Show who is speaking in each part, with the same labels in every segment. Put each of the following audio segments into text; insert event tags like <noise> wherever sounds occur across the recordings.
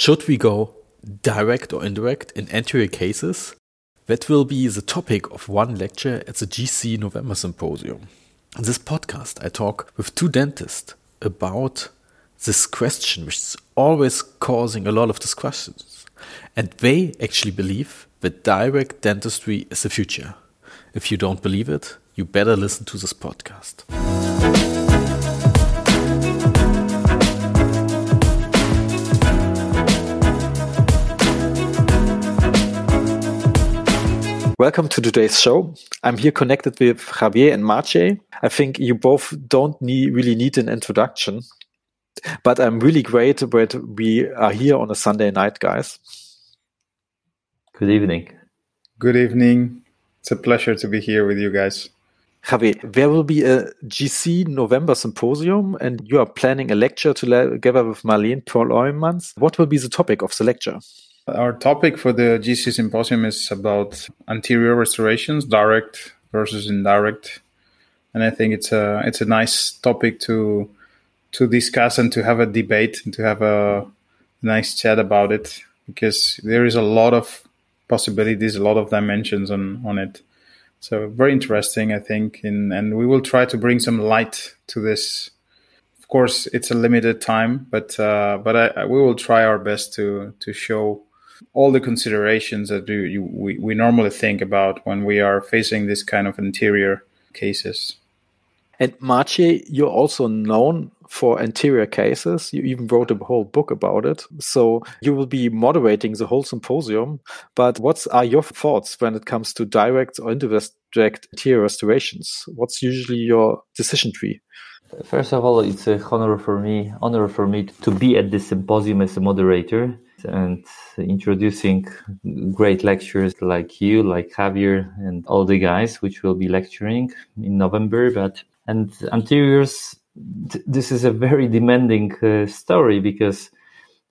Speaker 1: Should we go direct or indirect in anterior cases? That will be the topic of one lecture at the GC November Symposium. In this podcast, I talk with two dentists about this question, which is always causing a lot of discussions. And they actually believe that direct dentistry is the future. If you don't believe it, you better listen to this podcast. Welcome to today's show. I'm here connected with Javier and Maciej. I think you both don't need, really need an introduction, but I'm really great that we are here on a Sunday night, guys.
Speaker 2: Good evening.
Speaker 3: Good evening. It's a pleasure to be here with you guys.
Speaker 1: Javier, there will be a GC November symposium, and you are planning a lecture together with Marleen Peumans. What will be the topic of the lecture?
Speaker 3: Our topic for the GC symposium is about anterior restorations, direct versus indirect, and I think it's a it's a nice topic to to discuss and to have a debate and to have a nice chat about it because there is a lot of possibilities, a lot of dimensions on on it. So very interesting, I think, in, and we will try to bring some light to this. Of course, it's a limited time, but uh, but I, I, we will try our best to to show all the considerations that we, we normally think about when we are facing this kind of anterior cases.
Speaker 1: And Maciej, you're also known for anterior cases. You even wrote a whole book about it. So you will be moderating the whole symposium. But what are your thoughts when it comes to direct or indirect anterior restorations? What's usually your decision tree?
Speaker 2: First of all, it's a honor for me, honor for me to be at this symposium as a moderator and introducing great lectures like you, like Javier, and all the guys, which will be lecturing in November. But and anteriors, th- this is a very demanding uh, story because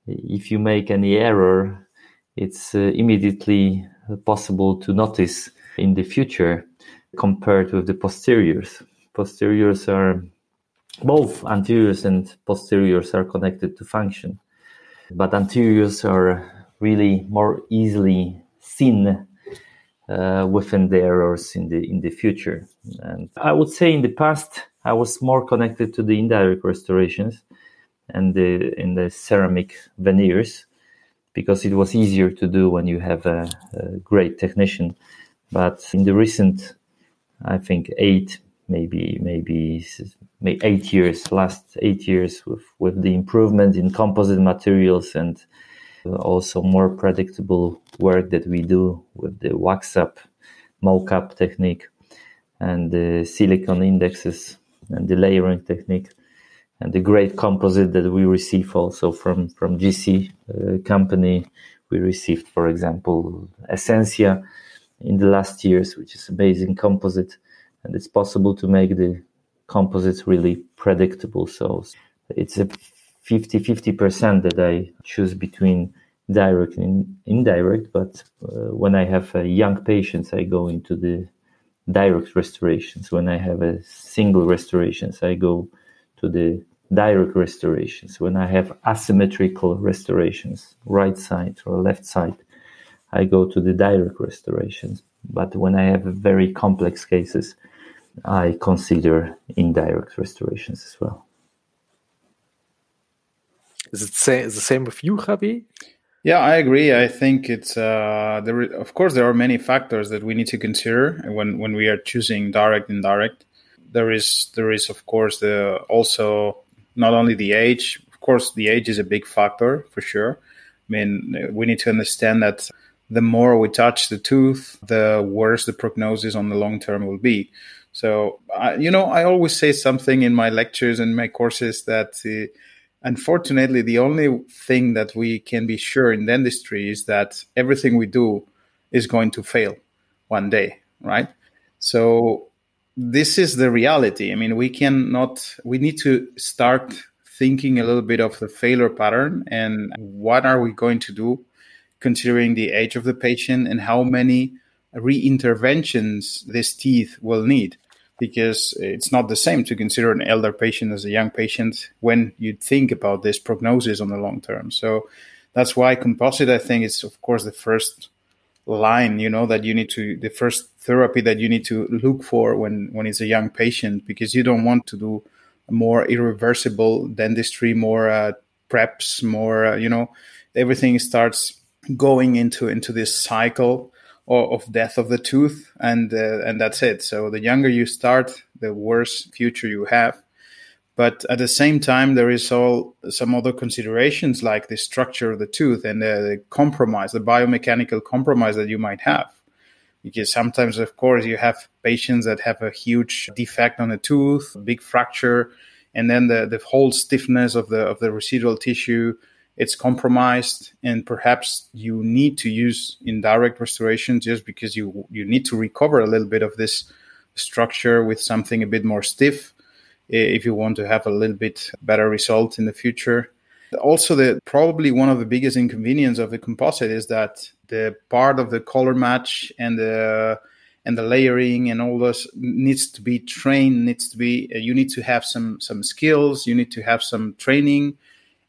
Speaker 2: if you make any error, it's uh, immediately possible to notice in the future compared with the posteriors. Posteriors are both anteriors and posteriors are connected to function but anteriors are really more easily seen uh, within the errors in the in the future. And I would say in the past I was more connected to the indirect restorations and the in the ceramic veneers because it was easier to do when you have a, a great technician. But in the recent, I think eight maybe maybe eight years, last eight years with with the improvement in composite materials and also more predictable work that we do with the wax up, mock-up technique, and the silicon indexes and the layering technique, and the great composite that we receive also from from GC uh, company. We received, for example, Essentia in the last years, which is amazing composite and it's possible to make the composites really predictable. So it's a 50 50% that I choose between direct and indirect. But uh, when I have uh, young patients, I go into the direct restorations. When I have a single restorations, I go to the direct restorations. When I have asymmetrical restorations, right side or left side, I go to the direct restorations. But when I have very complex cases, I consider indirect restorations as well.
Speaker 1: Is it say, the same with you, Javi?
Speaker 3: Yeah, I agree. I think it's uh, there. Of course, there are many factors that we need to consider when when we are choosing direct and indirect. There is there is of course the also not only the age. Of course, the age is a big factor for sure. I mean, we need to understand that the more we touch the tooth, the worse the prognosis on the long term will be. So, uh, you know, I always say something in my lectures and my courses that uh, unfortunately, the only thing that we can be sure in dentistry is that everything we do is going to fail one day, right? So, this is the reality. I mean, we cannot, we need to start thinking a little bit of the failure pattern and what are we going to do considering the age of the patient and how many re-interventions this teeth will need because it's not the same to consider an elder patient as a young patient when you think about this prognosis on the long term. So that's why composite, I think, is of course the first line, you know, that you need to the first therapy that you need to look for when when it's a young patient because you don't want to do more irreversible dentistry, more uh, preps, more uh, you know, everything starts going into into this cycle of, of death of the tooth, and uh, and that's it. So the younger you start, the worse future you have. But at the same time, there is all some other considerations like the structure of the tooth and the, the compromise, the biomechanical compromise that you might have. Because sometimes, of course, you have patients that have a huge defect on the tooth, big fracture, and then the, the whole stiffness of the of the residual tissue it's compromised and perhaps you need to use indirect restoration just because you you need to recover a little bit of this structure with something a bit more stiff eh, if you want to have a little bit better result in the future. Also, the probably one of the biggest inconvenience of the composite is that the part of the color match and the and the layering and all this needs to be trained. Needs to be you need to have some some skills. You need to have some training,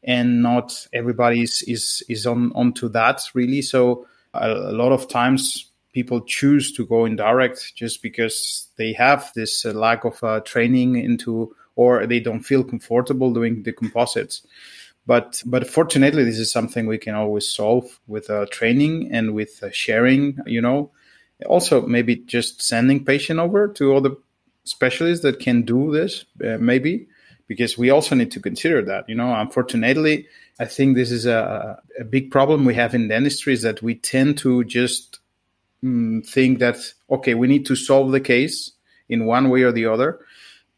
Speaker 3: and not everybody is is, is on onto that really. So a, a lot of times people choose to go indirect just because they have this uh, lack of uh, training into or they don't feel comfortable doing the composites. But but fortunately this is something we can always solve with uh, training and with uh, sharing you know. Also maybe just sending patient over to other specialists that can do this uh, maybe because we also need to consider that you know unfortunately i think this is a, a big problem we have in dentistry is that we tend to just mm, think that okay, we need to solve the case in one way or the other,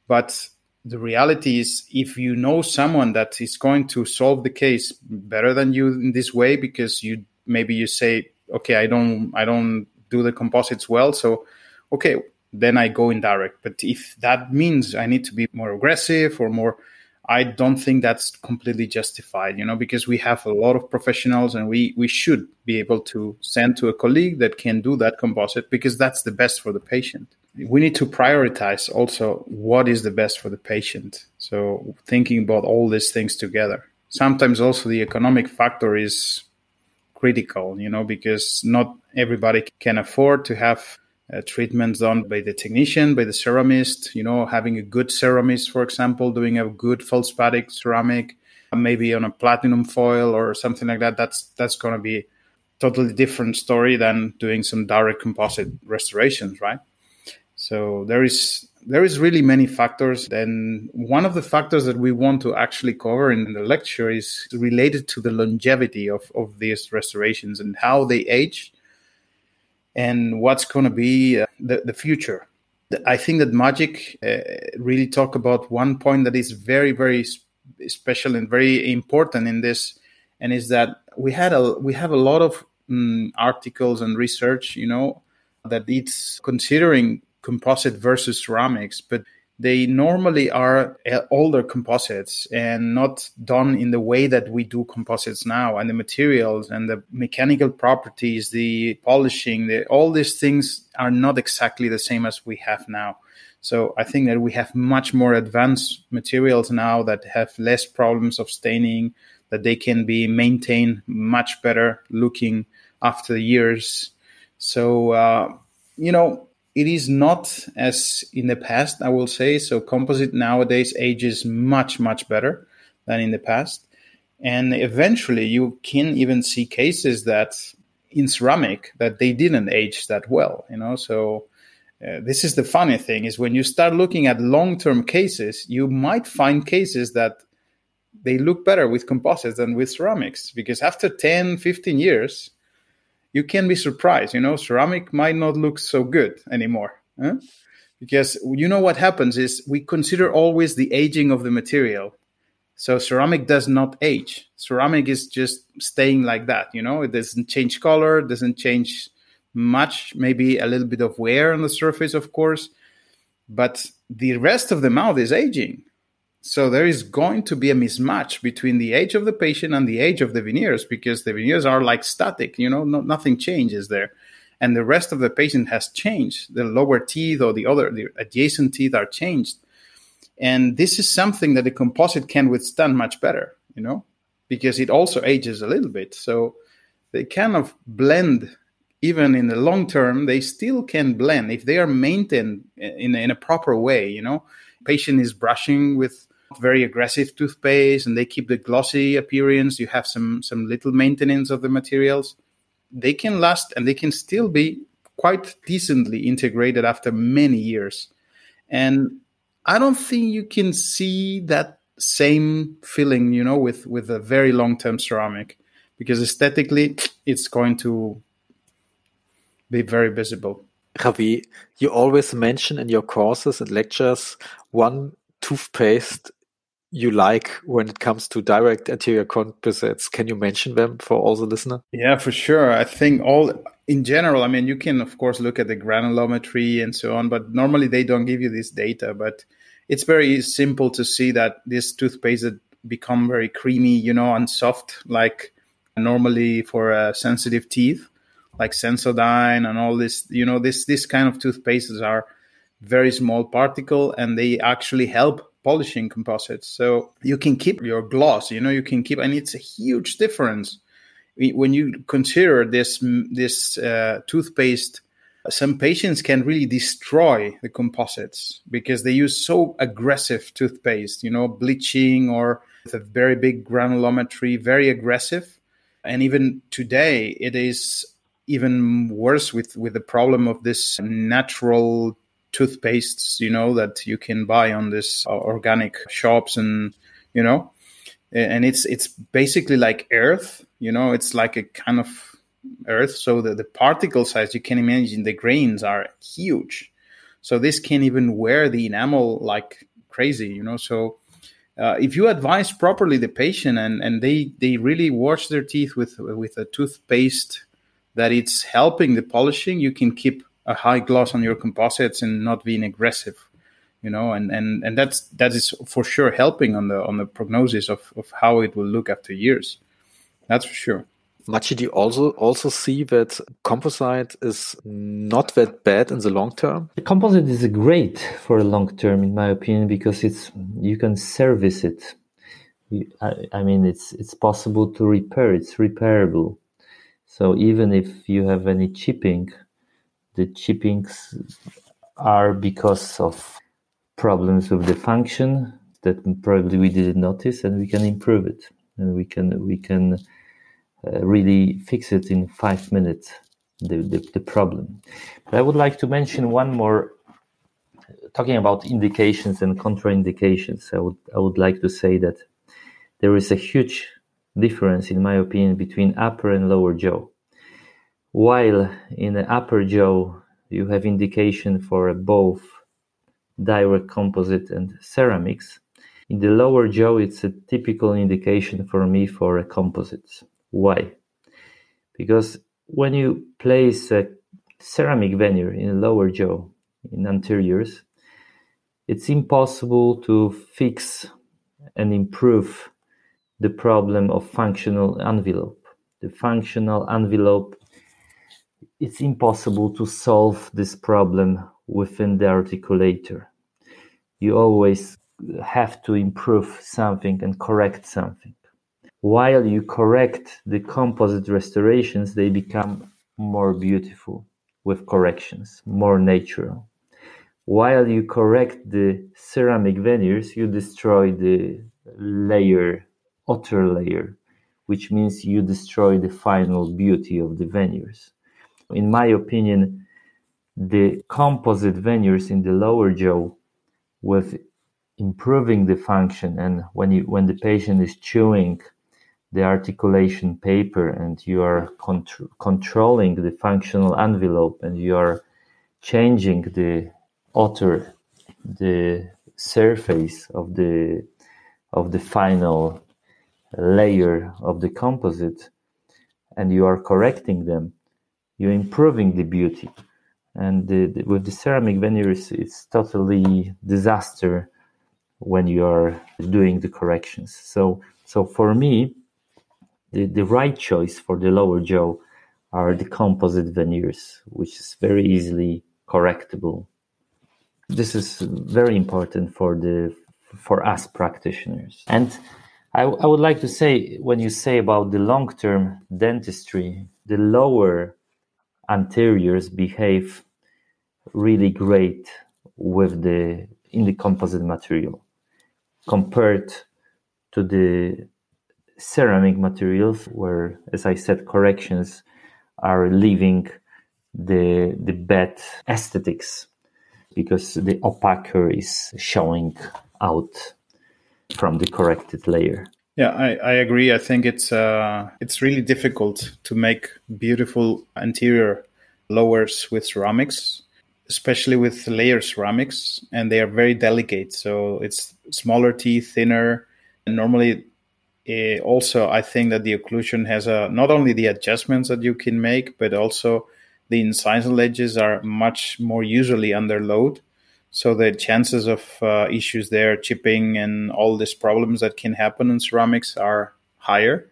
Speaker 3: but the reality is if you know someone that is going to solve the case better than you in this way because you maybe you say okay i don't i don't do the composites well. So okay then i go indirect but if that means i need to be more aggressive or more I don't think that's completely justified, you know, because we have a lot of professionals and we, we should be able to send to a colleague that can do that composite because that's the best for the patient. We need to prioritize also what is the best for the patient. So thinking about all these things together. Sometimes also the economic factor is critical, you know, because not everybody can afford to have uh, treatments done by the technician, by the ceramist, you know, having a good ceramist, for example, doing a good feldspathic ceramic, maybe on a platinum foil or something like that. That's that's going to be totally different story than doing some direct composite restorations, right? So there is there is really many factors and one of the factors that we want to actually cover in the lecture is related to the longevity of, of these restorations and how they age and what's going to be uh, the, the future. I think that Maciej uh, really talk about one point that is very, very special and very important in this, and is that we had a we have a lot of um, articles and research, you know, that it's considering composite versus ceramics, but they normally are uh, older composites and not done in the way that we do composites now. And the materials and the mechanical properties the polishing the, all these things are not exactly the same as we have now. So i think that we have much more advanced materials now that have less problems of staining that they can be maintained much better looking after the years. So uh, you know it is not as in the past, I will say. So composite nowadays ages much, much better than in the past. And eventually you can even see cases that in ceramic that they didn't age that well, you know. So uh, this is the funny thing is when you start looking at long-term cases, you might find cases that they look better with composites than with ceramics because after 10, 15 years, you can be surprised. You know, ceramic might not look so good anymore. Huh? Because you know what happens is we consider always the aging of the material. So ceramic does not age. Ceramic is just staying like that. You know, it doesn't change color, doesn't change much. Maybe a little bit of wear on the surface, of course, but the rest of the mouth is aging. So there is going to be a mismatch between the age of the patient and the age of the veneers because the veneers are like static, you know, no, nothing changes there. And the rest of the patient has changed. The lower teeth or the other, the adjacent teeth are changed. And this is something that the composite can withstand much better, you know, because it also ages a little bit. So they kind of blend even in the long term they still can blend if they are maintained eh, in, in a proper way you know patient is brushing with very aggressive toothpaste and they keep the glossy appearance. You have some some little maintenance of the materials. They can last and they can still be quite decently integrated after many years. And i don't think you can see that same feeling you know with with a very long term ceramic because aesthetically it's going to be very visible.
Speaker 1: Javi, you always mention in your courses and lectures one toothpaste you like when it comes to direct anterior composites. Can you mention them for all the listener?
Speaker 3: Yeah, for sure. I think all in general, I mean, you can of course look at the granulometry and so on, but normally they don't give you this data. But it's very simple to see that this toothpaste become very creamy, you know, and soft, like normally for uh, sensitive teeth, like Sensodyne and all this. You know, this this kind of toothpastes are very small particle and they actually help polishing composites. So you can keep your gloss, you know, you can keep, and it's a huge difference when you consider this this uh, toothpaste. Some patients can really destroy the composites because they use so aggressive toothpaste, you know, bleaching or with a very big granulometry, very aggressive. And even today, it is even worse with with the problem of this natural toothpastes, you know, that you can buy on this uh, organic shops and, you know, and it's, it's basically like earth, you know, it's like a kind of earth. So the, the particle size, you can imagine the grains are huge. So this can even wear the enamel like crazy, you know, so, uh, if you advise properly the patient and, and they, they really wash their teeth with with a toothpaste that it's helping the polishing, you can keep a high gloss on your composites and not being aggressive you know and and and that's that is for sure helping on the on the prognosis of of how it will look after years that's for sure
Speaker 1: Maciej, do you also also see that composite is not that bad in the long term?
Speaker 2: The composite is great for the long term, in my opinion, because it's you can service it. I, I mean, it's it's possible to repair. It's repairable. So even if you have any chipping, the chippings are because of problems with the function that probably we didn't notice and we can improve it. And we can we can uh, really fix it in five minutes the, the, the problem. But i would like to mention one more talking about indications and contraindications. I would i would like to say that there is a huge difference in my opinion between upper and lower jaw while in the upper jaw you have indication for both direct composite and ceramics, in the lower jaw it's a typical indication for me for a composites. Why? Because when you place a ceramic veneer in the lower jaw in anteriors, it's impossible to fix and improve the problem of functional envelope. The functional envelope it's impossible to solve this problem within the articulator. You always have to improve something and correct something. While you correct the composite restorations, they become more beautiful with corrections, more natural. While you correct the ceramic veneers, you destroy the layer, outer layer, which means you destroy the final beauty of the veneers in my opinion, the composite veneers in the lower jaw with improving the function. And when you when the patient is chewing the articulation paper and you are contr- controlling the functional envelope and you are changing the outer the surface of the of the final layer of the composite and you are correcting them you're improving the beauty. And the, the, with the ceramic veneers, it's totally disaster when you are doing the corrections. So, so for me, the, the right choice for the lower jaw are the composite veneers, which is very easily correctable. This is very important for the for us practitioners. And I, I would like to say when you say about the long term dentistry, the lower anteriors behave really great with the in the composite material compared to the ceramic materials where as i said corrections are leaving the the bad aesthetics because the opaque is showing out from the corrected layer
Speaker 3: yeah, I, I agree. I think it's uh, it's really difficult to make beautiful anterior lowers with ceramics, especially with layer ceramics, and they are very delicate. So it's smaller teeth, thinner, and normally. Uh, also, I think that the occlusion has a not only the adjustments that you can make, but also the incisal edges are much more usually under load. So the chances of uh, issues there, chipping and all these problems that can happen in ceramics are higher.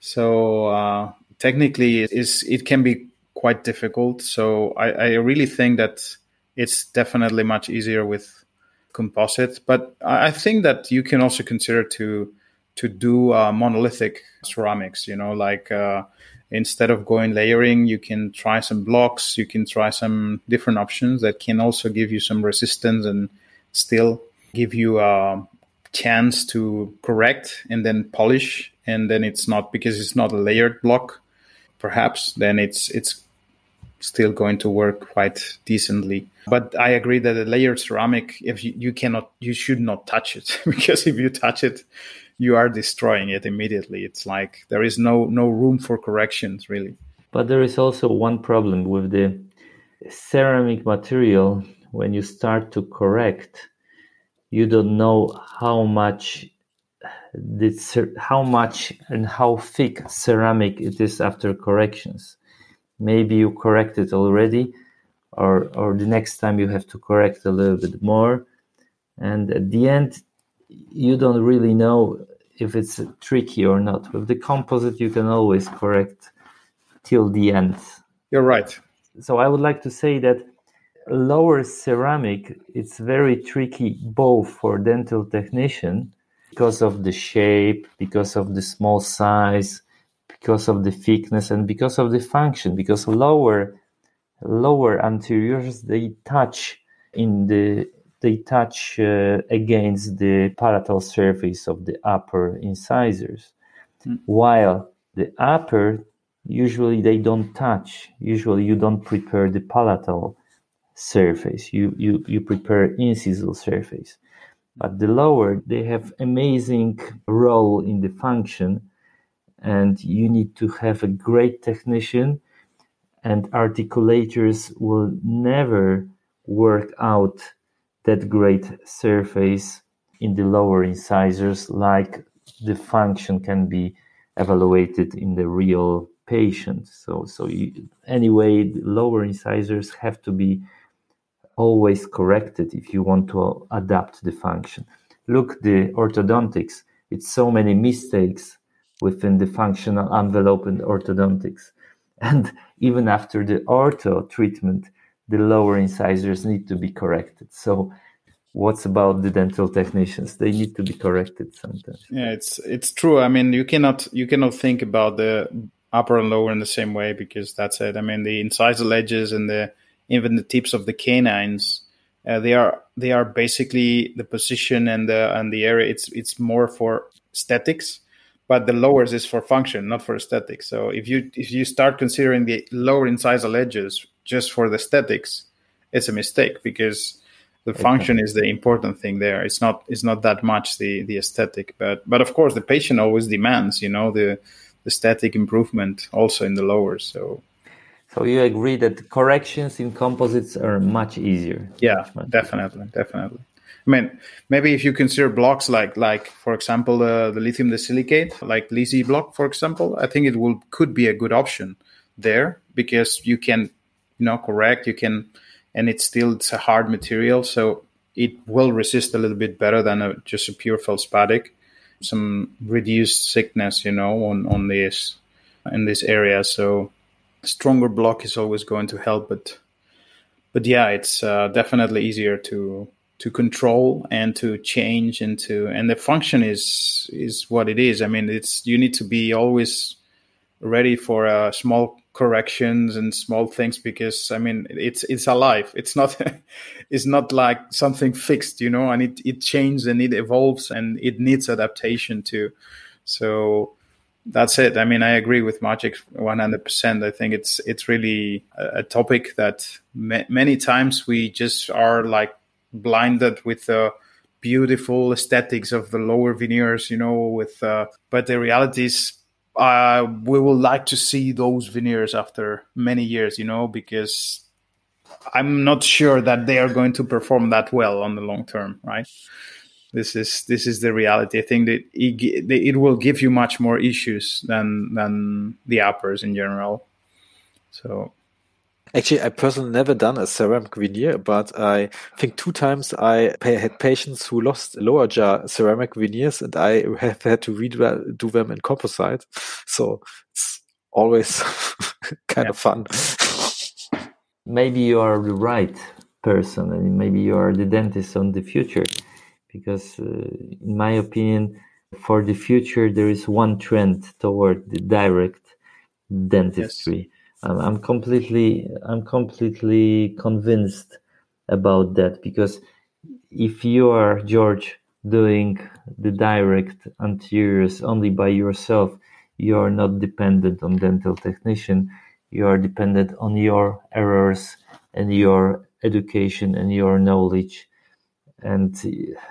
Speaker 3: So uh, technically, is it can be quite difficult. So I, I, really think that it's definitely much easier with composite. But I think that you can also consider to to do uh, monolithic ceramics. You know, like uh, instead of going layering, you can try some blocks, you can try some different options that can also give you some resistance and still give you a chance to correct and then polish. And then it's not because it's not a layered block, perhaps, then it's it's still going to work quite decently. But I agree that a layered ceramic, if you, you cannot, you should not touch it <laughs> because if you touch it, you are destroying it immediately. It's like there is no no room for corrections really.
Speaker 2: But there is also one problem with the ceramic material when you start to correct you don't know how much this how much and how thick ceramic it is after corrections maybe you correct it already or or the next time you have to correct a little bit more and at the end you don't really know if it's tricky or not. With the composite, you can always correct till the end.
Speaker 3: You're right.
Speaker 2: So I would like to say that lower ceramic it's very tricky both for dental technician because of the shape, because of the small size, because of the thickness, and because of the function. Because lower lower anteriors they touch in the they touch uh, against the palatal surface of the upper incisors, mm. while the upper usually they don't touch. Usually you don't prepare the palatal surface. You you you prepare incisal surface. But the lower they have amazing role in the function, and you need to have a great technician, and articulators will never work out that great surface in the lower incisors like the function can be evaluated in the real patient. So so you, anyway lower incisors have to be always corrected if you want to adapt the function. Look the orthodontics it's so many mistakes within the functional envelope in orthodontics. <laughs> And even after the ortho treatment the lower incisors need to be corrected. So what's about the dental technicians? They need to be corrected sometimes.
Speaker 3: Yeah, it's it's true. I mean, you cannot you cannot think about the upper and lower in the same way because that's it. I mean, the incisal edges and the even the tips of the canines, uh, they are they are basically the position and the and the area. It's it's more for aesthetics but the lowers is for function, not for aesthetics. So if you if you start considering the lower incisal edges just for the aesthetics, it's a mistake because the okay. function is the important thing there. It's not it's not that much the the aesthetic, but but of course the patient always demands you know the, the aesthetic improvement also in the lower. So
Speaker 2: so you agree that corrections in composites are much easier?
Speaker 3: Yeah, much definitely, easier. definitely. I mean, maybe if you consider blocks like, like for example, uh, the lithium disilicate, like LiSi block, for example, I think it will could be a good option there because you can, you know, correct, you can, and it's still it's a hard material, so it will resist a little bit better than a, just a pure feldspathic. Some reduced thickness, you know, on on this in this area. So stronger block is always going to help, but but yeah, it's uh, definitely easier to to control and to change and to and the function is is what it is i mean it's you need to be always ready for a small corrections and small things because i mean it's it's alive. It's not <laughs> it's not like something fixed you know and it it changes and it evolves and it needs adaptation too. So that's it. I mean i agree with Maciej 100% i think it's it's really a, topic that ma- many times we just are like blinded with the beautiful aesthetics of the lower veneers, you know, with uh, but the reality is uh, we will like to see those veneers after many years, you know, because I'm not sure that they are going to perform that well on the long term, right? This is this is the reality. I think that it, it will give you much more issues than than the uppers in general. So
Speaker 1: Actually, I personally never done a ceramic veneer, but I think two times I had patients who lost lower jaw ceramic veneers, and I have had to redo them in composite. So it's always <laughs> kind yeah. of fun.
Speaker 2: maybe you are the right person, and maybe you are the dentist on the future, because uh, in my opinion, for the future there is one trend toward the direct dentistry. Yes I'm, I'm completely I'm completely convinced about that because if you are George doing the direct anteriors only by yourself, you are not dependent on dental technician. You are dependent on your errors and your education and your knowledge, and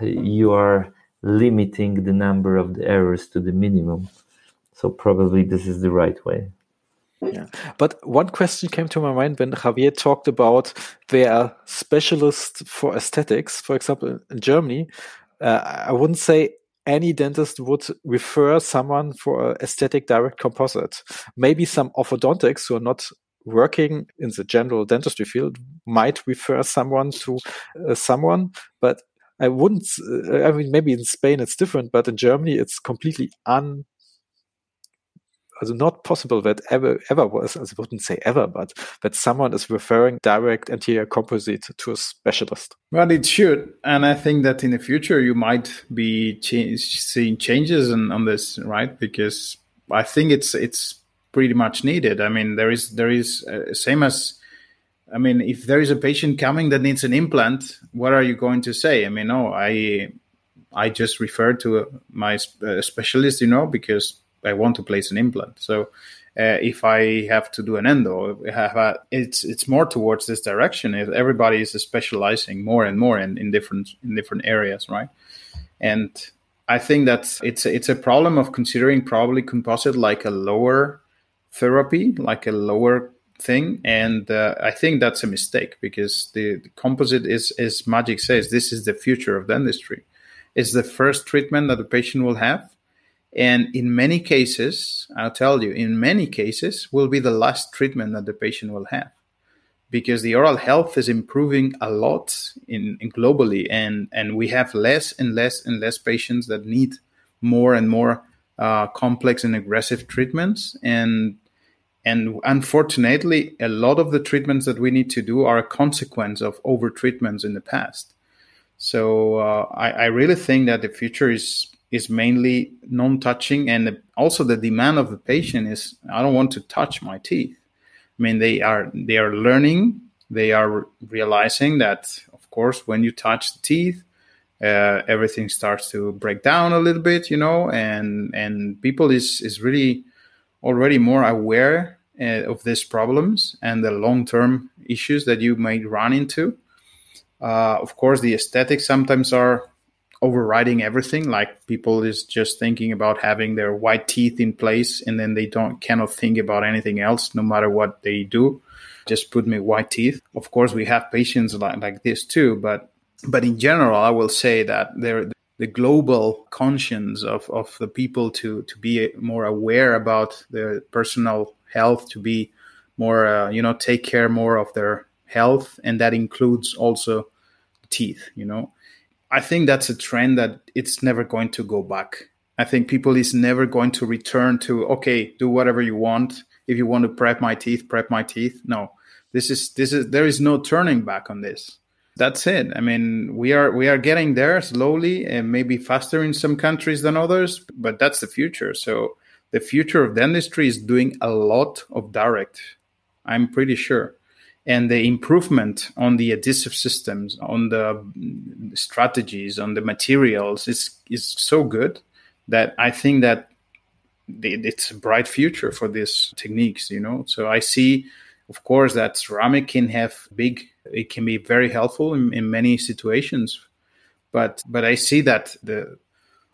Speaker 2: you are limiting the number of the errors to the minimum. So probably this is the right way.
Speaker 1: Yeah. But one question came to my mind when Javier talked about there are specialists for aesthetics. For example, in Germany, uh, I wouldn't say any dentist would refer someone for an aesthetic direct composite. Maybe some orthodontics who are not working in the general dentistry field might refer someone to uh, someone, but I wouldn't. Uh, I mean, maybe in Spain it's different, but in Germany it's completely un also not possible that ever ever was, I wouldn't say ever, but that someone is referring direct anterior composite to a specialist.
Speaker 3: Well, it should, and I think that in the future you might be seeing changes on, on this, right? Because I think it's it's pretty much needed. I mean, there is there is uh, same as. I mean, if there is a patient coming that needs an implant, what are you going to say? I mean, no, I I just refer to my uh, specialist, you know, because I want to place an implant. So uh, if I have to do an endo, a, it's it's more towards this direction. If everybody is specializing more and more in, in different in different areas, right? And I think that it's it's a problem of considering probably composite like a lower therapy, like a lower thing, and uh, I think that's a mistake because the, the composite is, as Maciej says, this is the future of dentistry. It's the first treatment that the patient will have and in many cases, I'll tell you, in many cases, will be the last treatment that the patient will have. Because the oral health is improving a lot in, in, globally and and we have less and less and less patients that need more and more uh, complex and aggressive treatments. And and unfortunately a lot of the treatments that we need to do are a consequence of over treatments in the past. So uh, I, I really think that the future is is mainly non-touching and also the demand of the patient is i don't want to touch my teeth. I mean they are they are learning they are realizing that of course when you touch the teeth uh, everything starts to break down a little bit you know and and people is is really already more aware uh, of these problems and the long-term issues that you might run into. Uh, of course the aesthetics sometimes are overriding everything like people is just thinking about having their white teeth in place and then they don't cannot think about anything else no matter what they do. Just put me white teeth. Of course we have patients like, like this too but but in general i will say that there the global conscience of, of the people to to be more aware about their personal health to be more uh, you know take care more of their health and that includes also teeth you know I think that's a trend that it's never going to go back. I think people is never going to return to okay, do whatever you want. If you want to prep my teeth, prep my teeth. No, this is this is there is no turning back on this. That's it. I mean, we are we are getting there slowly and maybe faster in some countries than others, but that's the future. So the future of dentistry is doing a lot of direct. I'm pretty sure. And the improvement on the adhesive systems, on the strategies, on the materials is is so good that I think that it's a bright future for these techniques. You know, so I see, of course, that ceramic can have big. It can be very helpful in, in many situations, but but I see that the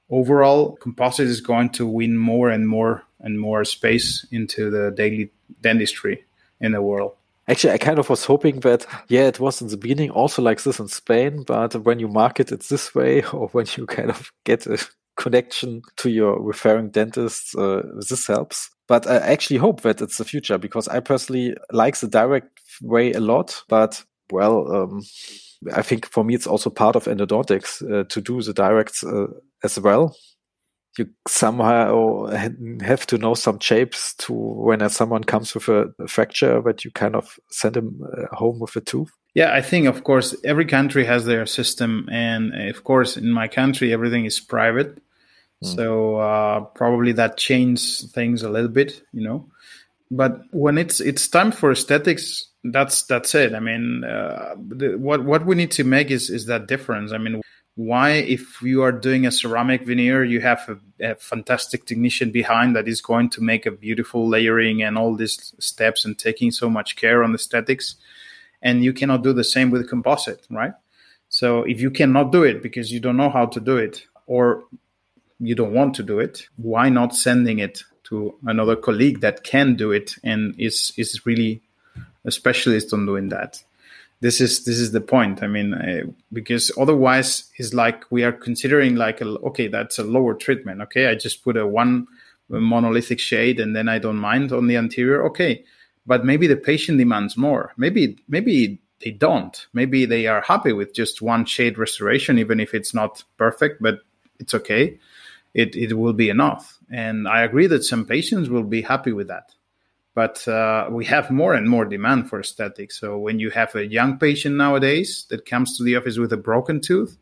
Speaker 3: overall composite is going to win more and more and more space into the daily dentistry in the world.
Speaker 1: Actually, I kind of was hoping that, yeah, it was in the beginning also like this in Spain, but when you market it this way, <laughs> or when you kind of get a connection to your referring dentist, uh, this helps. But I actually hope that it's the future because I personally like the direct way a lot. But well, um, I think for me, it's also part of endodontics uh, to do the directs uh, as well. You somehow have to know some shapes to when someone comes with a fracture that you kind of send him uh, home with a tooth.
Speaker 3: Yeah, I think of course every country has their system, and of course in my country everything is private, mm. so uh, probably that changes things a little bit, you know. But when it's it's time for aesthetics, that's that's it. I mean, uh, the, what what we need to make is is that difference. I mean, why if you are doing a ceramic veneer you have a, a, fantastic technician behind that is going to make a beautiful layering and all these steps and taking so much care on the aesthetics. And you cannot do the same with composite right? So if you cannot do it because you don't know how to do it or you don't want to do it why not sending it to another colleague that can do it and is is really a specialist on doing that this is this is the point. I mean uh, because otherwise it's like we are considering like a, okay that's a lower treatment. Okay i just put a one monolithic shade and then i don't mind on the anterior. Okay but maybe the patient demands more. Maybe maybe they don't. Maybe they are happy with just one shade restoration even if it's not perfect but it's okay. It, it will be enough. And i agree that some patients will be happy with that but uh, we have more and more demand for aesthetics. So when you have a young patient nowadays that comes to the office with a broken tooth,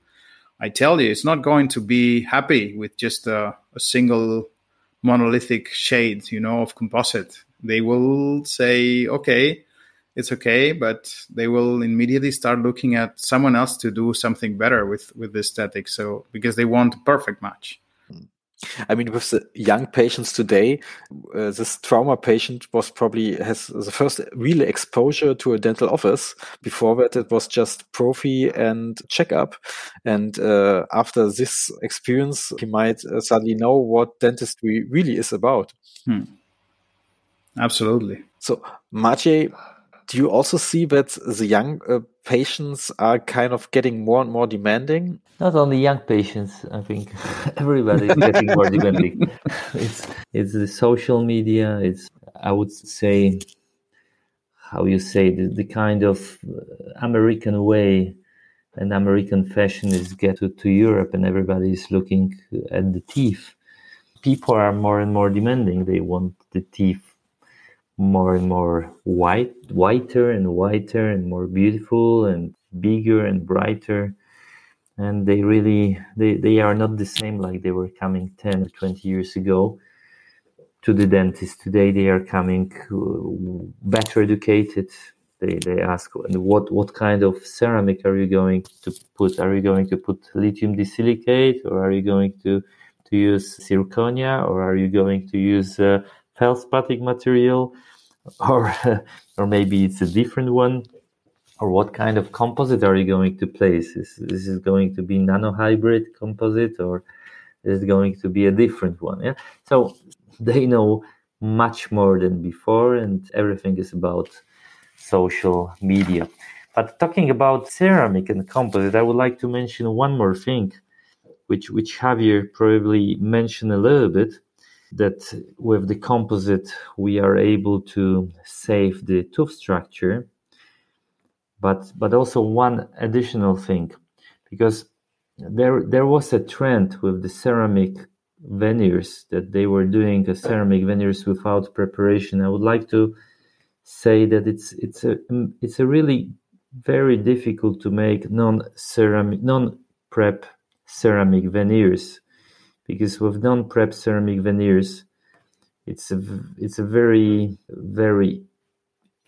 Speaker 3: I tell you, it's not going to be happy with just a, a single monolithic shade, you know, of composite. They will say, okay, it's okay, but they will immediately start looking at someone else to do something better with with the aesthetic. So because they want a perfect match.
Speaker 1: I mean, with the young patients today, uh, this trauma patient was probably has the first real exposure to a dental office. Before that, it was just prophy and checkup. And uh, after this experience, he might uh, suddenly know what dentistry really is about. Hmm.
Speaker 3: Absolutely.
Speaker 1: So, Maciej, do you also see that the young uh, patients are kind of getting more and more demanding?
Speaker 2: Not only young patients, I think <laughs> everybody is getting more demanding. <laughs> It's it's the social media. It's I would say how you say the, the kind of American way and American fashion is get to, to Europe, and everybody is looking at the teeth. People are more and more demanding. They want the teeth more and more white, whiter and whiter and more beautiful and bigger and brighter. And they really, they, they are not the same like they were coming 10 or 20 years ago to the dentist. Today they are coming uh, better educated. They, they ask what what kind of ceramic are you going to put? Are you going to put lithium disilicate or are you going to to use zirconia or are you going to use uh, feldspathic material or <laughs> or maybe it's a different one? Or what kind of composite are you going to place? Is this is going to be nano hybrid composite or is going to be a different one? Yeah? So they know much more than before and everything is about social media. But talking about ceramic and composite i would like to mention one more thing which which javier probably mentioned a little bit that with the composite we are able to save the tooth structure. But but also one additional thing because there there was a trend with the ceramic veneers that they were doing a ceramic veneers without preparation. I would like to say that it's it's a it's a really very difficult to make non-ceramic, non-prep ceramic veneers because with non-prep ceramic veneers, it's a it's a very very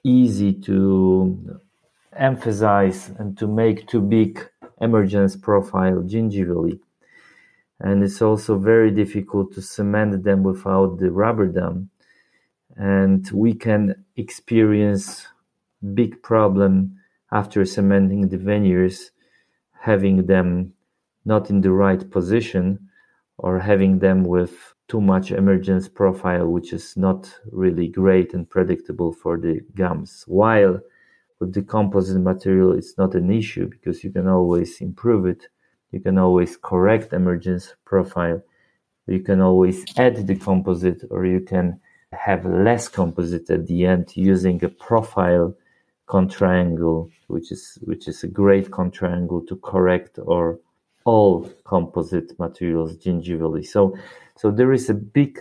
Speaker 2: easy to emphasize and to make too big emergence profile gingivally. And it's also very difficult to cement them without the rubber dam. And we can experience big problem after cementing the veneers, having them not in the right position or having them with too much emergence profile, which is not really great and predictable for the gums. While with the composite material, it's not an issue because you can always improve it. You can always correct emergence profile. You can always add the composite or you can have less composite at the end using a profile contraangle, which is which is a great contraangle to correct or all composite materials gingivally. So so there is a big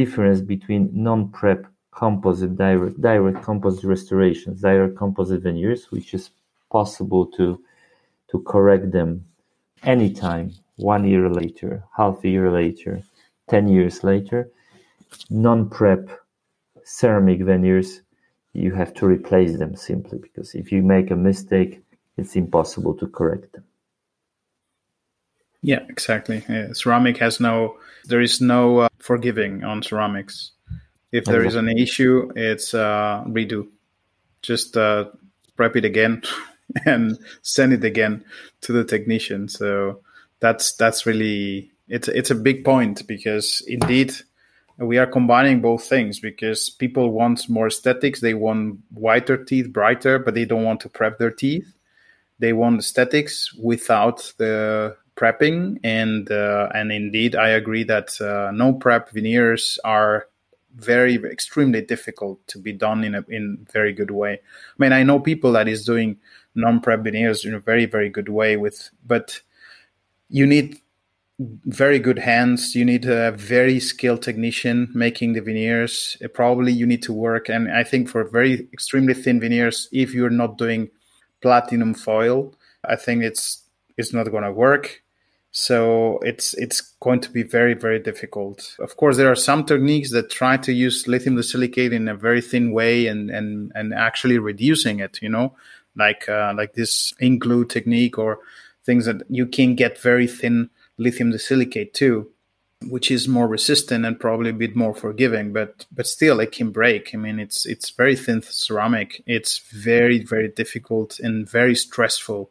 Speaker 2: difference between non-prep composite direct direct composite restorations, direct composite veneers, which is possible to to correct them anytime, one year later, half a year later, ten years later. Non-prep ceramic veneers, you have to replace them simply because if you make a mistake, it's impossible to correct them.
Speaker 3: Yeah, exactly. Yeah, ceramic has no, there is no uh, forgiving on ceramics. If there is an issue, it's uh, redo. Just uh, prep it again <laughs> and send it again to the technician. So that's that's really it's it's a big point because indeed we are combining both things because people want more aesthetics. They want whiter teeth, brighter, but they don't want to prep their teeth. They want aesthetics without the prepping, and uh, and indeed, I agree that uh, no prep veneers are very extremely difficult to be done in a in very good way. I mean, I know people that is doing non-prep veneers in a very very good way with, but you need very good hands. You need a very skilled technician making the veneers. Probably you need to work, and I think for very extremely thin veneers, if you're not doing platinum foil, I think it's it's not going to work. So it's it's going to be very very difficult. Of course, there are some techniques that try to use lithium disilicate in a very thin way and and and actually reducing it. You know, like uh, like this ink glue technique or things that you can get very thin lithium disilicate too, which is more resistant and probably a bit more forgiving. But but still, it can break. I mean, it's it's very thin ceramic. It's very very difficult and very stressful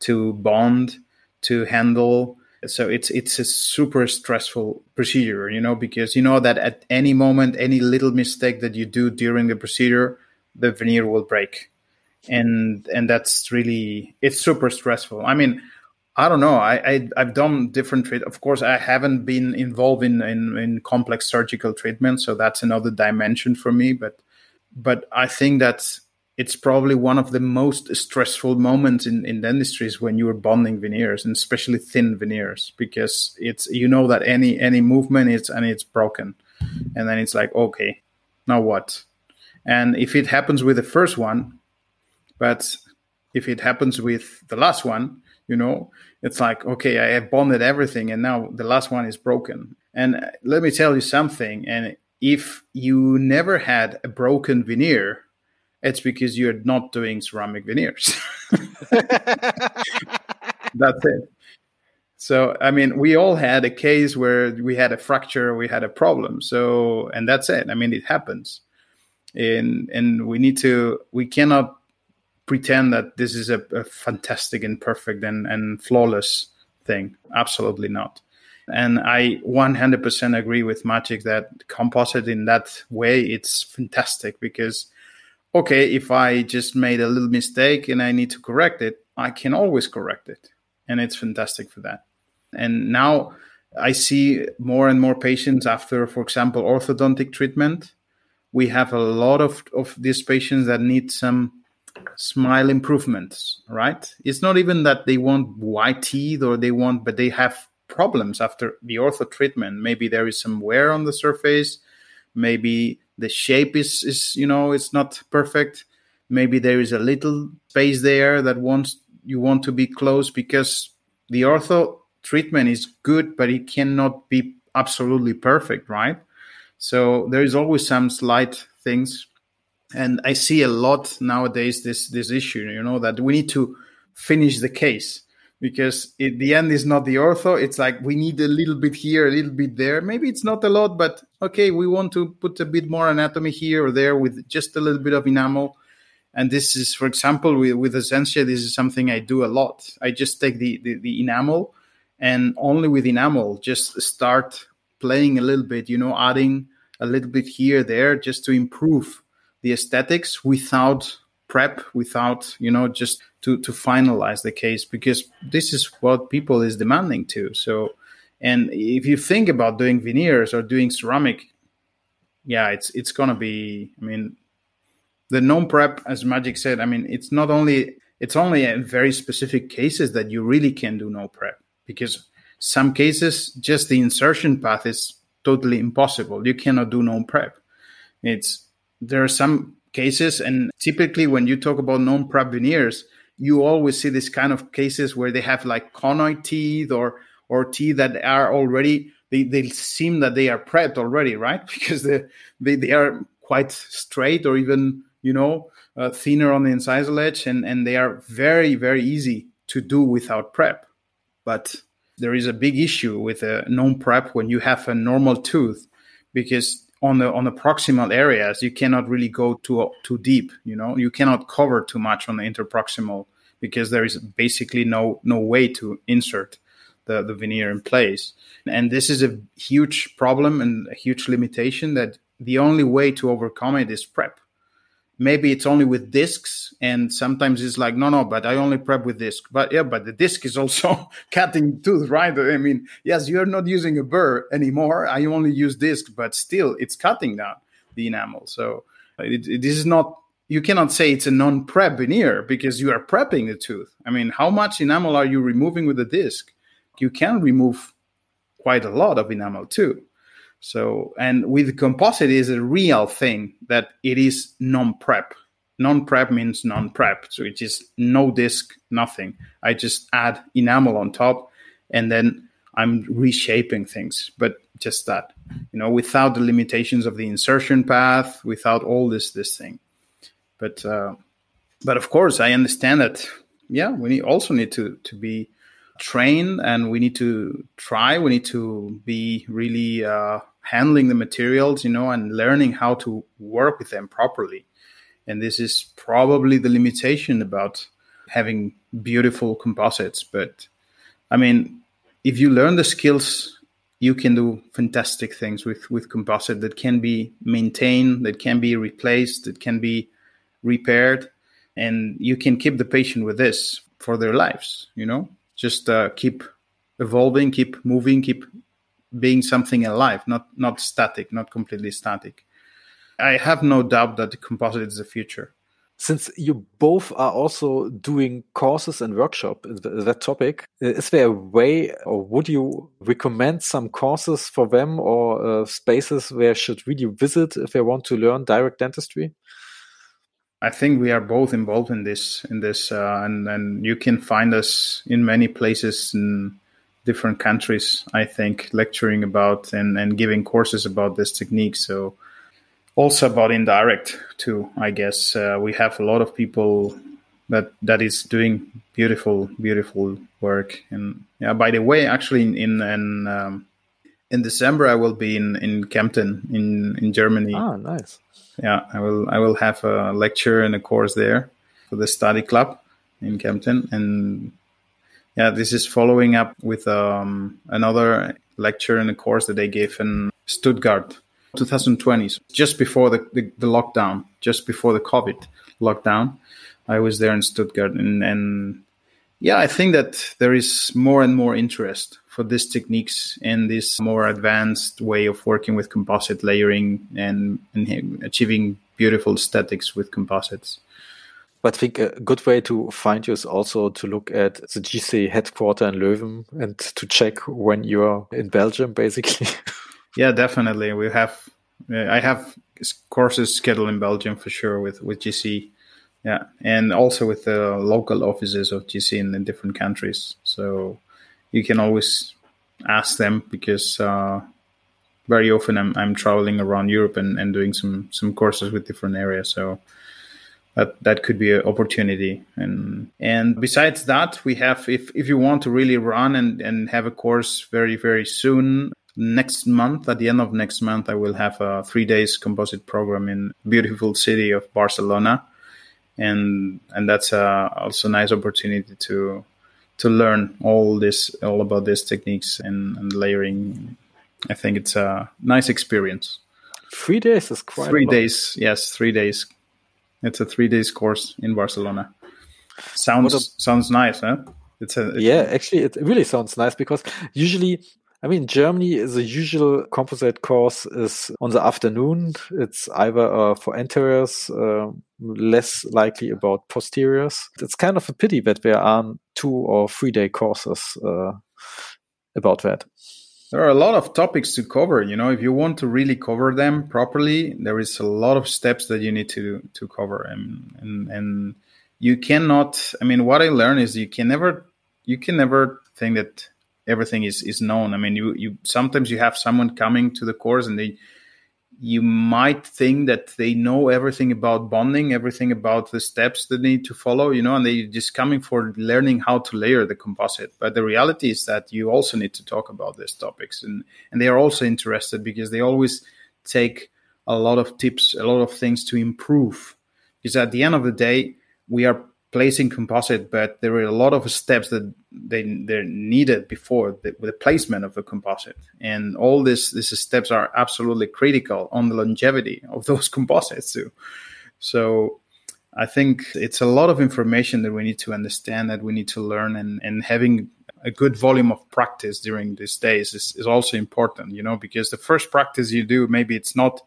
Speaker 3: to bond to handle. So it's it's a super stressful procedure you know because you know that at any moment any little mistake that you do during the procedure the veneer will break. And and that's really it's super stressful. I mean i don't know. I, I have done different treat of course i haven't been involved in, in in complex surgical treatment so that's another dimension for me but but i think that it's probably one of the most stressful moments in, in dentistry is when you are bonding veneers and especially thin veneers because it's you know that any any movement is and it's broken. And then it's like okay now what? And if it happens with the first one but if it happens with the last one you know it's like okay i have bonded everything and now the last one is broken. And let me tell you something and if you never had a broken veneer it's because you're not doing ceramic veneers. <laughs> <laughs> That's it. So, I mean, we all had a case where we had a fracture, we had a problem. So, and that's it. I mean, it happens. And, and we need to, we cannot pretend that this is a, a fantastic and perfect and, and flawless thing. Absolutely not. And I 100% agree with Maciej that composite in that way, it's fantastic because okay, if I just made a little mistake and I need to correct it, I can always correct it. And it's fantastic for that. And now I see more and more patients after, for example, orthodontic treatment. We have a lot of, of these patients that need some smile improvements, right? It's not even that they want white teeth or they want, but they have problems after the ortho treatment. Maybe there is some wear on the surface. Maybe the shape is is you know it's not perfect maybe there is a little space there that wants you want to be close because the ortho treatment is good, but it cannot be absolutely perfect, right? So there is always some slight things, and I see a lot nowadays this this issue. You know that we need to finish the case because at the end is not the ortho. It's like we need a little bit here, a little bit there. Maybe it's not a lot, but okay, we want to put a bit more anatomy here or there with just a little bit of enamel. And this is, for example, with, with Essentia, this is something I do a lot. I just take the, the, the enamel and only with enamel just start playing a little bit, you know, adding a little bit here, there, just to improve the aesthetics without prep, without, you know, just to, to finalize the case, because this is what people is demanding too. So, and if you think about doing veneers or doing ceramic, yeah, it's, it's to be, I mean, the non-prep, as Maciej said, I mean, it's not only, it's only in very specific cases that you really can do no prep because some cases just the insertion path is totally impossible. You cannot do non-prep. It's there are some cases, and typically when you talk about non-prep veneers, you always see this kind of cases where they have like conoid teeth or or teeth that are already they, they seem that they are prepped already, right? <laughs> Because they, they they are quite straight or even you know uh, thinner on the incisal edge, and and they are very very easy to do without prep. But there is a big issue with a non-prep when you have a normal tooth because on the on the proximal areas you cannot really go too too deep you know? You cannot cover too much on the interproximal because there is basically no no way to insert the, the veneer in place. And this is a huge problem and a huge limitation that the only way to overcome it is prep maybe it's only with discs and sometimes it's like no no but i only prep with disc. But yeah but the disc is also <laughs> cutting tooth right? I mean yes you're not using a burr anymore. I only use disc but still it's cutting down the enamel. So it, it, this is not you cannot say it's a non-prep veneer because you are prepping the tooth. I mean how much enamel are you removing with the disc? You can remove quite a lot of enamel too so, and with composite is a real thing that it is non-prep. Non-prep means non-prep, so it is no disc, nothing. I just add enamel on top, and then I'm reshaping things. But just that, you know, without the limitations of the insertion path, without all this this thing. But uh, but of course, I understand that. Yeah, we also need to to be train and we need to try we need to be really uh, handling the materials you know and learning how to work with them properly. And this is probably the limitation about having beautiful composites. But i mean if you learn the skills you can do fantastic things with with composite that can be maintained that can be replaced that can be repaired. And you can keep the patient with this for their lives you know just uh, keep evolving, keep moving, keep being something alive, not not static, not completely static. I have no doubt that the composite is the future.
Speaker 1: Since you both are also doing courses and workshop that topic, is there a way, or would you recommend some courses for them or uh, spaces where should really visit if they want to learn direct dentistry?
Speaker 3: I think we are both involved in this, in this, uh, and and you can find us in many places in different countries. I think lecturing about and and giving courses about this technique. So also about indirect too. I guess uh, we have a lot of people that that is doing beautiful, beautiful work. And yeah, by the way, actually in in, in um, in December I will be in in Kempten in in Germany.
Speaker 1: Ah, nice
Speaker 3: yeah, I will I will have a lecture and a course there for the study club in Kempten, and yeah, this is following up with um, another lecture and a course that they gave in Stuttgart, 2020, so just before the, the, the lockdown, just before the COVID lockdown. I was there in Stuttgart, and, and yeah, I think that there is more and more interest for these techniques and this more advanced way of working with composite layering and, and achieving beautiful aesthetics with composites.
Speaker 1: But I think a good way to find you is also to look at the GC headquarter in Leuven and to check when you're in Belgium, basically. <laughs>
Speaker 3: yeah, definitely. We have, uh, I have courses scheduled in Belgium for sure with, with GC. yeah, and also with the local offices of GC in, in different countries. So you can always ask them because uh, very often I'm, I'm traveling around Europe and, and doing some some courses with different areas. So that that could be an opportunity. And and besides that, we have if if you want to really run and and have a course very very soon. Next month, at the end of next month, I will have a three days composite program in beautiful city of Barcelona, and and that's uh, also a nice opportunity to to learn all this all about these techniques and, and layering. I think it's a nice experience.
Speaker 1: Three days is quite
Speaker 3: three days. Yes, three days. It's a three days course in Barcelona. Sounds a, sounds nice, huh?
Speaker 1: It's a it's yeah. Actually, it really sounds nice because usually I mean, Germany, the usual composite course is on the afternoon. It's either uh, for anteriors, uh, less likely about posteriors. It's kind of a pity that there aren't two or three day courses uh, about that.
Speaker 3: There are a lot of topics to cover. You know, if you want to really cover them properly, there is a lot of steps that you need to to cover, and and, and you cannot. I mean, what I learned is you can never you can never think that everything is is known. I mean, you you sometimes you have someone coming to the course and they you might think that they know everything about bonding, everything about the steps they need to follow, you know, and they're just coming for learning how to layer the composite. But the reality is that you also need to talk about these topics, and and they are also interested because they always take a lot of tips, a lot of things to improve. Because at the end of the day, we are placing composite, but there are a lot of steps that they they're needed before the, the placement of the composite, and all this these steps are absolutely critical on the longevity of <laughs> those composites too. So I think it's a lot of information that we need to understand, that we need to learn, and and having a good volume of practice during these days is, is also important, you know, because the first practice you do, maybe it's not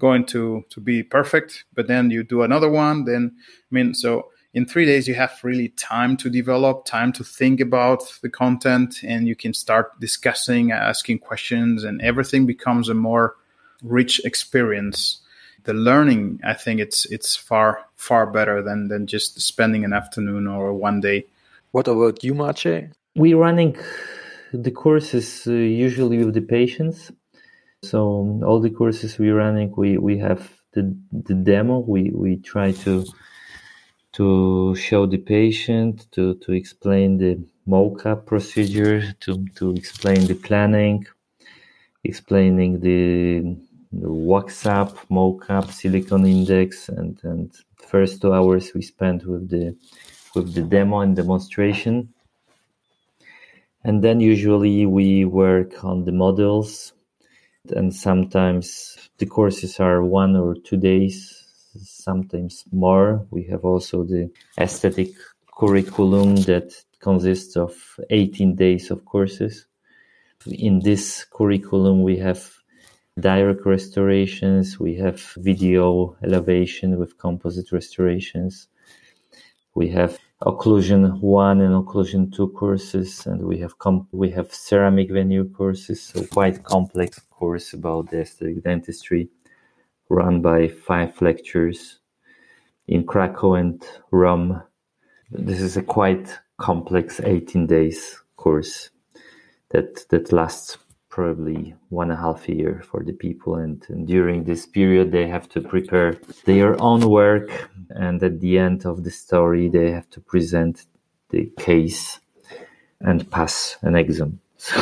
Speaker 3: going to to be perfect, but then you do another one, then I mean, so in three days you have really time to develop time to think about the content and you can start discussing asking questions and everything becomes a more rich experience. The learning i think it's it's far far better than than just spending an afternoon or one day.
Speaker 1: What about you mace
Speaker 2: we running the courses uh, usually with the patients. So all the courses we running we we have the the demo. We we try to to show the patient, to, to explain the mock-up procedure, to, to explain the planning, explaining the, the wax-up, mock-up, silicon index, and, and first two hours we spent with the with the demo and demonstration. And then usually we work on the models, and sometimes the courses are one or two days sometimes more. We have also the aesthetic curriculum that consists of 18 days of courses. In this curriculum, we have direct restorations, we have video elevation with composite restorations, we have occlusion one and occlusion two courses, and we have comp- we have ceramic veneer courses, so quite complex course about the aesthetic dentistry run by five lectures in Krakow and Rome. This is a quite complex 18 days course that that lasts probably one and a half year for the people. And, and, during this period they have to prepare their own work. And at the end of the story they have to present the case and pass an exam. <laughs>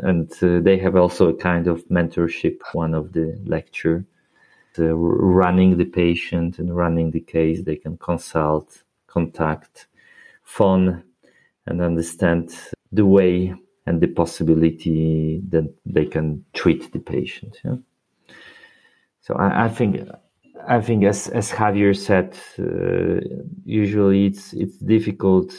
Speaker 2: And uh, they have also a kind of mentorship one of the lecture running the patient and running the case. They can consult, contact, phone, and understand the way and the possibility that they can treat the patient. Yeah? So I, I, think I think as as Javier said, uh, usually it's it's difficult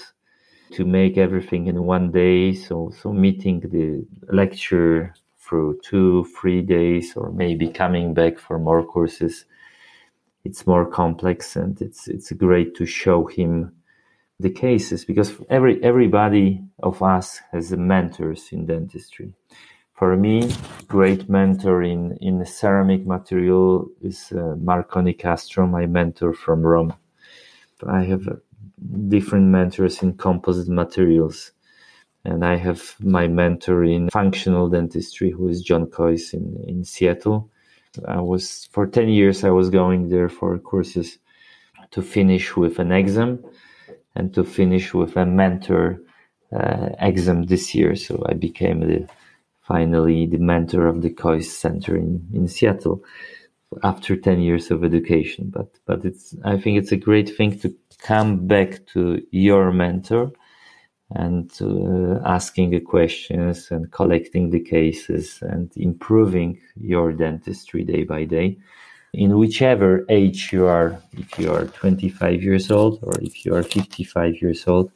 Speaker 2: to make everything in one day. So so meeting the lecture through two, three days, or maybe coming back for more courses. It's more complex, and it's it's great to show him the cases because every everybody of us has mentors in dentistry. For me, great mentor in in ceramic material is uh, Marco Nicastro, my mentor from Rome. I have different mentors in composite materials. And I have my mentor in functional dentistry, who is John Kois in, in Seattle. I was, for 10 years, I was going there for courses to finish with an exam and to finish with a mentor uh, exam this year. So I became the, finally the mentor of the Kois Center in, in Seattle after 10 years of education. But, but it's, I think it's a great thing to come back to your mentor and uh, asking the questions and collecting the cases and improving your dentistry day by day. In whichever age you are if you are 25 years old or if you are 55 years old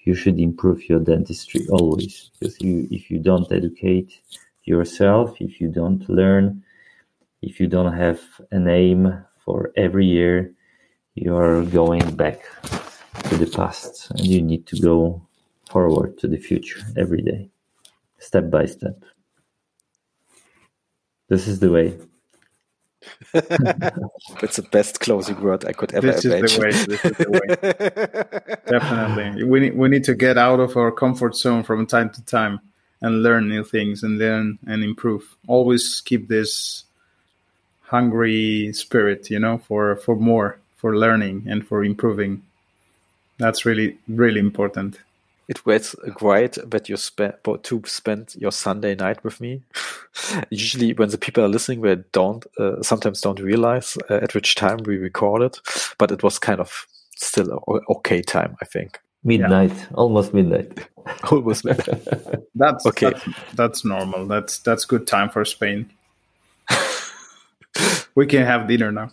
Speaker 2: you should improve your dentistry always. Because you if you don't educate yourself if you don't learn if you don't have an aim for every year you're going back to the past and you need to go forward to the future every day step by step this is the way <laughs>
Speaker 1: That's the best closing word I could ever
Speaker 3: this
Speaker 1: imagine.
Speaker 3: Is the way. This is the way. <laughs> Definitely. We need, we need to get out of our comfort zone from time to time and learn new things and learn and improve. Always keep this hungry spirit, you know, for, for more, for learning and for improving. That's really, really important
Speaker 1: it was great that you spent to spend your Sunday night with me. <laughs> Usually, when the people are listening, they don't uh, sometimes don't realize uh, at which time we recorded, but it was kind of still a okay time, I think.
Speaker 2: Midnight, yeah. almost midnight. <laughs>
Speaker 1: almost midnight. <laughs>
Speaker 3: that's okay. That's, that's normal. That's that's good time for Spain. we can have dinner now.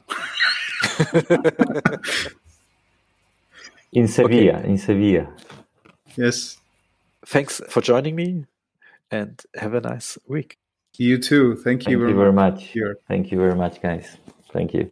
Speaker 2: in Sevilla, okay. in Sevilla.
Speaker 3: Yes.
Speaker 1: Thanks for joining me and have a nice week.
Speaker 3: You too. Thank you,
Speaker 2: Thank
Speaker 3: very,
Speaker 2: you very
Speaker 3: much.
Speaker 2: much. Thank you very much, guys. Thank you.